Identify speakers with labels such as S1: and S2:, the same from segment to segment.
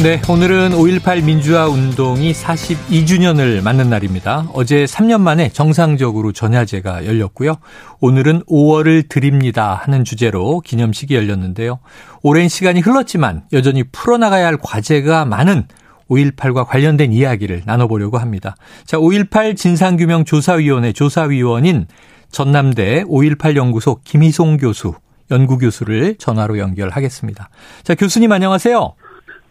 S1: 네, 오늘은 5.18 민주화 운동이 42주년을 맞는 날입니다. 어제 3년 만에 정상적으로 전야제가 열렸고요. 오늘은 5월을 드립니다 하는 주제로 기념식이 열렸는데요. 오랜 시간이 흘렀지만 여전히 풀어나가야 할 과제가 많은 5.18과 관련된 이야기를 나눠보려고 합니다. 자, 5.18 진상규명 조사위원회 조사위원인 전남대 5.18 연구소 김희송 교수, 연구교수를 전화로 연결하겠습니다. 자, 교수님 안녕하세요.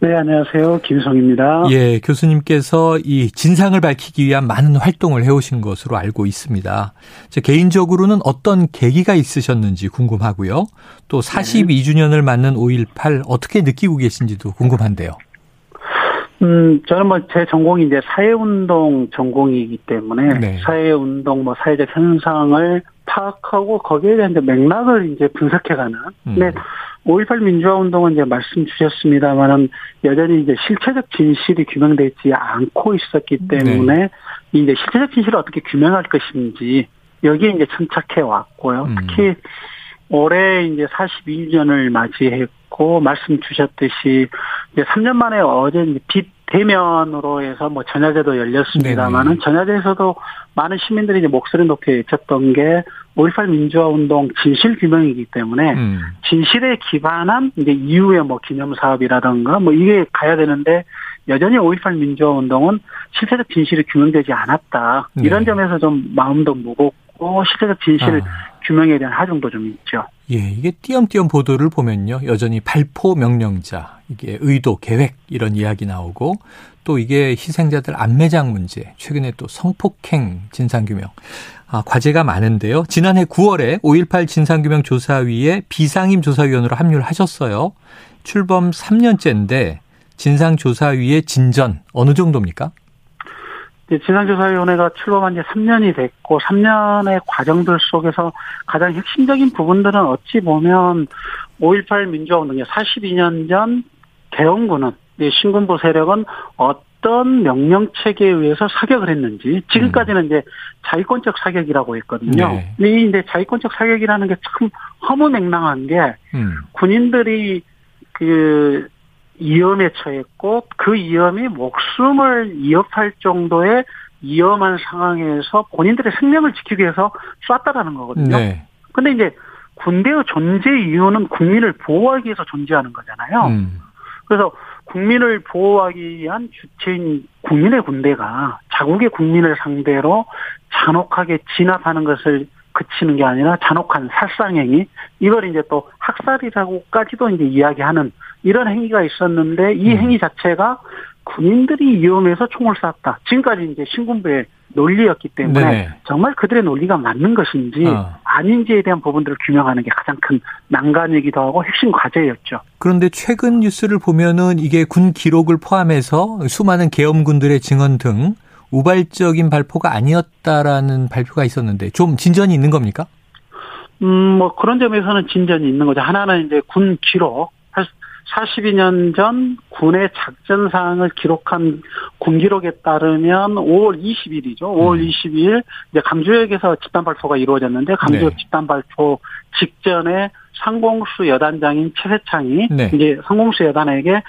S2: 네, 안녕하세요. 김성입니다.
S1: 예, 교수님께서 이 진상을 밝히기 위한 많은 활동을 해오신 것으로 알고 있습니다. 제 개인적으로는 어떤 계기가 있으셨는지 궁금하고요. 또 42주년을 맞는 5.18 어떻게 느끼고 계신지도 궁금한데요.
S2: 음, 저는 뭐 제 전공이 이제 사회운동 전공이기 때문에
S1: 네.
S2: 사회운동 뭐 사회적 현상을 파악하고 거기에 대한 이제 맥락을 이제 분석해가는.
S1: 음.
S2: 근데 5.18 민주화 운동은 이제 말씀 주셨습니다만은 여전히 이제 실체적 진실이 규명되지 않고 있었기
S1: 네.
S2: 때문에 이제 실체적 진실을 어떻게 규명할 것인지 여기에 이제 천착해 왔고요.
S1: 음.
S2: 특히 올해 이제 42주년을 맞이했고 말씀 주셨듯이 이제 3년 만에 어제 빛 대면으로 해서 뭐 전야제도 열렸습니다만은. 전야제에서도 많은 시민들이 이제 목소리 높게 외쳤던 게 5.18 민주화 운동 진실 규명이기 때문에
S1: 음.
S2: 진실에 기반한 이제 이후에 뭐 기념 사업이라든가 뭐 이게 가야 되는데 여전히 5.18 민주화 운동은 실체적 진실이 규명되지 않았다. 이런
S1: 네.
S2: 점에서 좀 마음도 무겁고 실체적 진실
S1: 아.
S2: 규명에 대한 하중도 좀 있죠.
S1: 예, 이게 띄엄띄엄 보도를 보면요. 여전히 발포 명령자, 이게 의도, 계획 이런 이야기 나오고 또 이게 희생자들 안매장 문제, 최근에 또 성폭행 진상규명. 아, 과제가 많은데요. 지난해 9월에 5.18 진상규명 조사위에 비상임 조사위원으로 합류를 하셨어요. 출범 3년째인데 진상조사위의 진전 어느 정도입니까?
S2: 이제 진상조사위원회가 출범한 지 3년이 됐고 3년의 과정들 속에서 가장 핵심적인 부분들은 어찌 보면 5.18 민주화운동의 42년 전 개헌군은 이 신군부 세력은 어떤 명령 체계에 의해서 사격을 했는지 지금까지는 이제 자위권적 사격이라고 했거든요.
S1: 네.
S2: 근데 이 이제 자위권적 사격이라는 게 참 허무맹랑한 게
S1: 음.
S2: 군인들이 그 위험에 처했고 그 위험이 목숨을 위협할 정도의 위험한 상황에서 본인들의 생명을 지키기 위해서 쐈다라는 거거든요.
S1: 네.
S2: 근데 이제 군대의 존재 이유는 국민을 보호하기 위해서 존재하는 거잖아요.
S1: 음.
S2: 그래서 국민을 보호하기 위한 주체인 국민의 군대가 자국의 국민을 상대로 잔혹하게 진압하는 것을 그치는 게 아니라 잔혹한 살상행위 이걸 이제 또 학살이라고까지도 이제 이야기하는 이런 행위가 있었는데 이
S1: 음.
S2: 행위 자체가 군인들이 위험해서 총을 쐈다. 지금까지 이제 신군부의 논리였기 때문에
S1: 네네.
S2: 정말 그들의 논리가 맞는 것인지
S1: 어.
S2: 아닌지에 대한 부분들을 규명하는 게 가장 큰 난관이기도 하고 핵심 과제였죠.
S1: 그런데 최근 뉴스를 보면은 이게 군 기록을 포함해서 수많은 계엄군들의 증언 등 우발적인 발표가 아니었다라는 발표가 있었는데 좀 진전이 있는 겁니까?
S2: 음, 뭐 그런 점에서는 진전이 있는 거죠. 하나는 이제 군 기록. 42년 전 군의 작전 사항을 기록한 군 기록에 따르면 5월 20일이죠. 5월
S1: 음.
S2: 20일 이제 강주역에서 집단 발표가 이루어졌는데 강주역
S1: 네.
S2: 집단 발표 직전에 상공수 여단장인 최세창이
S1: 네.
S2: 이제 상공수 여단에게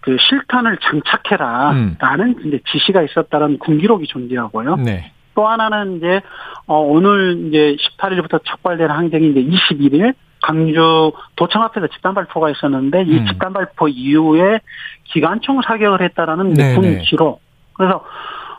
S2: 그 실탄을 장착해라라는
S1: 음.
S2: 이제 지시가 있었다는 군 기록이 존재하고요.
S1: 네.
S2: 또 하나는 이제 어 오늘 이제 18일부터 촉발된 항쟁이 이제 21일 강주 도청 앞에서 집단 발표가 있었는데 이
S1: 음.
S2: 집단 발표 이후에 기관총 사격을 했다라는 이제 군
S1: 네네.
S2: 기록. 그래서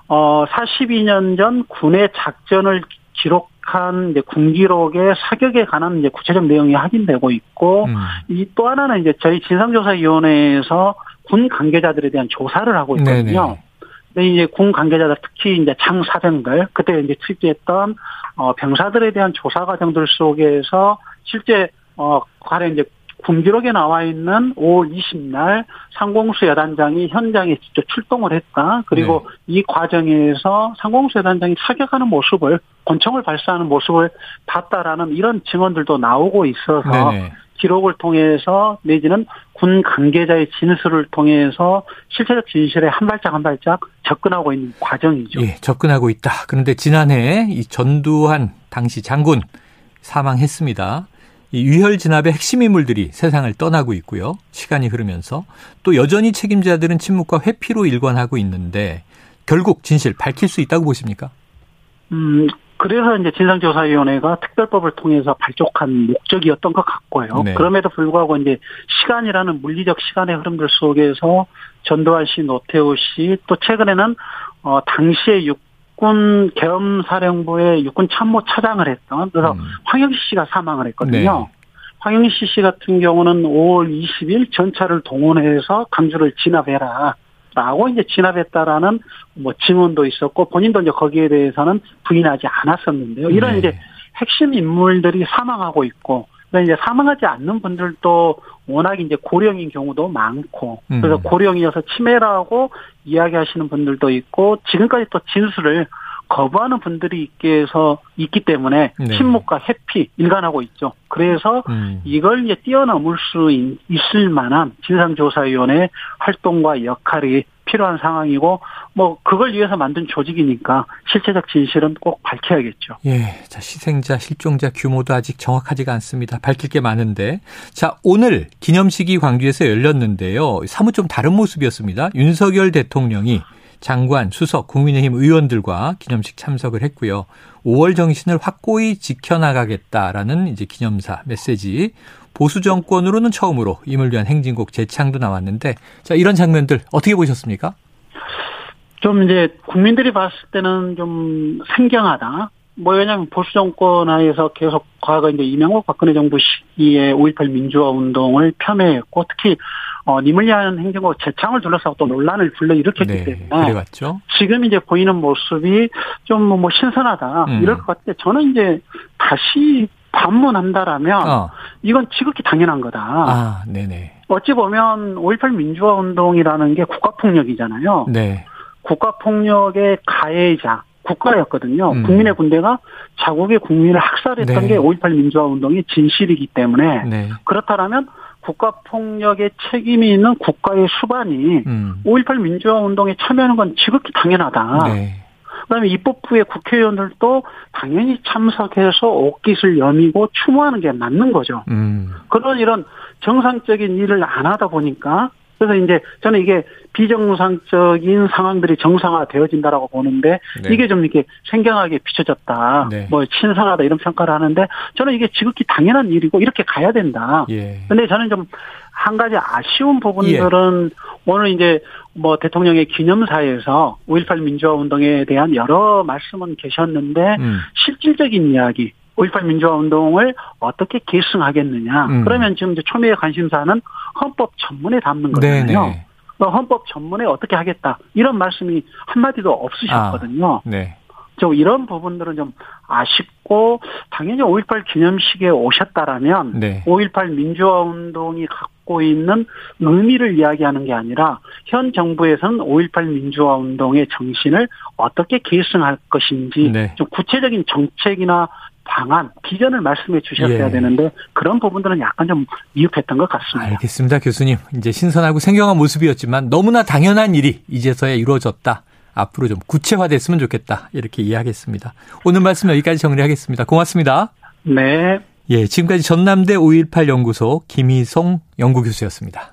S2: 어 42년 전 군의 작전을 기록한 이제 군 기록의 사격에 관한 이제 구체적 내용이 확인되고 있고
S1: 음.
S2: 이또 하나는 이제 저희 진상조사위원회에서 군 관계자들에 대한 조사를 하고 있거든요.
S1: 네네.
S2: 근데 이제 군 관계자들 특히 이제 장사병들 그때 이제 투입됐던 어 병사들에 대한 조사 과정들 속에서 실제 어 관련 이제 군 기록에 나와 있는 5월 20날 상공수 여단장이 현장에 직접 출동을 했다. 그리고 이 과정에서 상공수 여단장이 사격하는 모습을 권총을 발사하는 모습을 봤다라는 이런 증언들도 나오고 있어서
S1: 네네.
S2: 기록을 통해서 내지는 군 관계자의 진술을 통해서 실체적 진실에 한 발짝 한 발짝 접근하고 있는 과정이죠.
S1: 예, 접근하고 있다. 그런데 지난해 이 전두환 당시 장군 사망했습니다. 이 유혈 진압의 핵심 인물들이 세상을 떠나고 있고요. 시간이 흐르면서 또 여전히 책임자들은 침묵과 회피로 일관하고 있는데 결국 진실 밝힐 수 있다고 보십니까?
S2: 음, 그래서 이제 진상조사위원회가 특별법을 통해서 발족한 목적이었던 것 같고요. 네. 그럼에도 불구하고 이제 시간이라는 물리적 시간의 흐름들 속에서 전두환 씨, 노태우 씨, 또 최근에는 어 당시에 육군 계엄사령부의 육군 참모 차장을 했던 그래서 음. 황영시 씨가 사망을 했거든요. 네. 황영시 씨 같은 경우는 5월 20일 전차를 동원해서 강주를 진압해라. 라고 이제 진압했다라는 뭐 증언도 있었고 본인도 이제 거기에 대해서는 부인하지 않았었는데요. 이런 네. 이제 핵심 인물들이 사망하고 있고 이제 사망하지 않는 분들도 워낙 이제 고령인 경우도 많고 그래서 음. 고령이어서 치매라고 이야기하시는 분들도 있고 지금까지 또 진술을 거부하는 분들이 있게 해서 있기 때문에 네. 침묵과 회피 일관하고 있죠. 그래서 음. 이걸 이제 뛰어넘을 수 있을 만한 진상조사위원회 활동과 역할이 필요한 상황이고 뭐 그걸 위해서 만든 조직이니까 실체적 진실은 꼭 밝혀야겠죠.
S1: 예. 자, 희생자, 실종자 규모도 아직 정확하지가 않습니다. 밝힐 게 많은데. 자, 오늘 기념식이 광주에서 열렸는데요. 사뭇 좀 다른 모습이었습니다. 윤석열 대통령이 장관, 수석, 국민의힘 의원들과 기념식 참석을 했고요. 5월 정신을 확고히 지켜나가겠다라는 이제 기념사 메시지. 보수 정권으로는 처음으로 임을 위한 행진곡 재창도 나왔는데 자 이런 장면들 어떻게 보셨습니까?
S2: 좀 이제 국민들이 봤을 때는 좀 생경하다. 뭐 왜냐하면 보수 정권 하에서 계속 과거 이제 이명박 박근혜 정부 시기에 5.18 민주화 운동을 폄훼했고 특히 어, 님을 위한 행정곡 재창을 둘러싸고 또 논란을 불러일으켰기 네, 때문에
S1: 그래왔죠.
S2: 지금 이제 보이는 모습이 좀뭐 뭐 신선하다 음. 이럴 것 같은데 저는 이제 다시 반문한다라면 어. 이건 지극히 당연한 거다.
S1: 아, 네네.
S2: 어찌 보면 5.18 민주화 운동이라는 게 국가폭력이잖아요.
S1: 네.
S2: 국가폭력의 가해자, 국가였거든요. 음. 국민의 군대가 자국의 국민을 학살했던 네. 게5.18 민주화 운동의 진실이기 때문에 네. 그렇다면 국가폭력의 책임이 있는 국가의 수반이 음. 5.18 민주화 운동에 참여하는 건 지극히 당연하다. 네. 그다음에 입법부의 국회의원들도 당연히 참석해서 옷깃을 여미고 추모하는 게 맞는 거죠. 음. 그런 이런 정상적인 일을 안 하다 보니까 그래서 이제 저는 이게 비정상적인 상황들이 정상화되어진다라고 보는데 네. 이게 좀 이렇게 생경하게 비춰졌다. 네. 뭐 신선하다 이런 평가를 하는데 저는 이게 지극히 당연한 일이고 이렇게 가야 된다. 예. 근데 저는 좀 한 가지 아쉬운 부분들은 예. 오늘 이제 뭐 대통령의 기념사에서 5.18 민주화 운동에 대한 여러 말씀은 계셨는데 음. 실질적인 이야기 5.18 민주화 운동을 어떻게 계승하겠느냐. 음. 그러면 지금 이제 초미의 관심사는 헌법 전문에 담는 거잖아요. 그 헌법 전문에 어떻게 하겠다. 이런 말씀이 한마디도 없으셨거든요. 아, 네. 좀 이런 부분들은 좀 아쉽고 당연히 5.18 기념식에 오셨다라면 네. 5.18 민주화 운동이 갖고 있는 의미를 이야기하는 게 아니라 현 정부에서는 5.18 민주화 운동의 정신을 어떻게 계승할 것인지 네. 좀 구체적인 정책이나 방안, 비전을 말씀해 주셨어야 예. 되는데 그런 부분들은 약간 좀 미흡했던 것 같습니다.
S1: 알겠습니다, 교수님. 이제 신선하고 생경한 모습이었지만 너무나 당연한 일이 이제서야 이루어졌다. 앞으로 좀 구체화됐으면 좋겠다. 이렇게 이해하겠습니다. 오늘 말씀 여기까지 정리하겠습니다. 고맙습니다.
S2: 네.
S1: 예, 지금까지 전남대 5.18 연구소 김희송 연구교수였습니다.